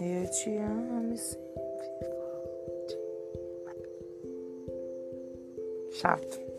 Eu te amo sempre Chato.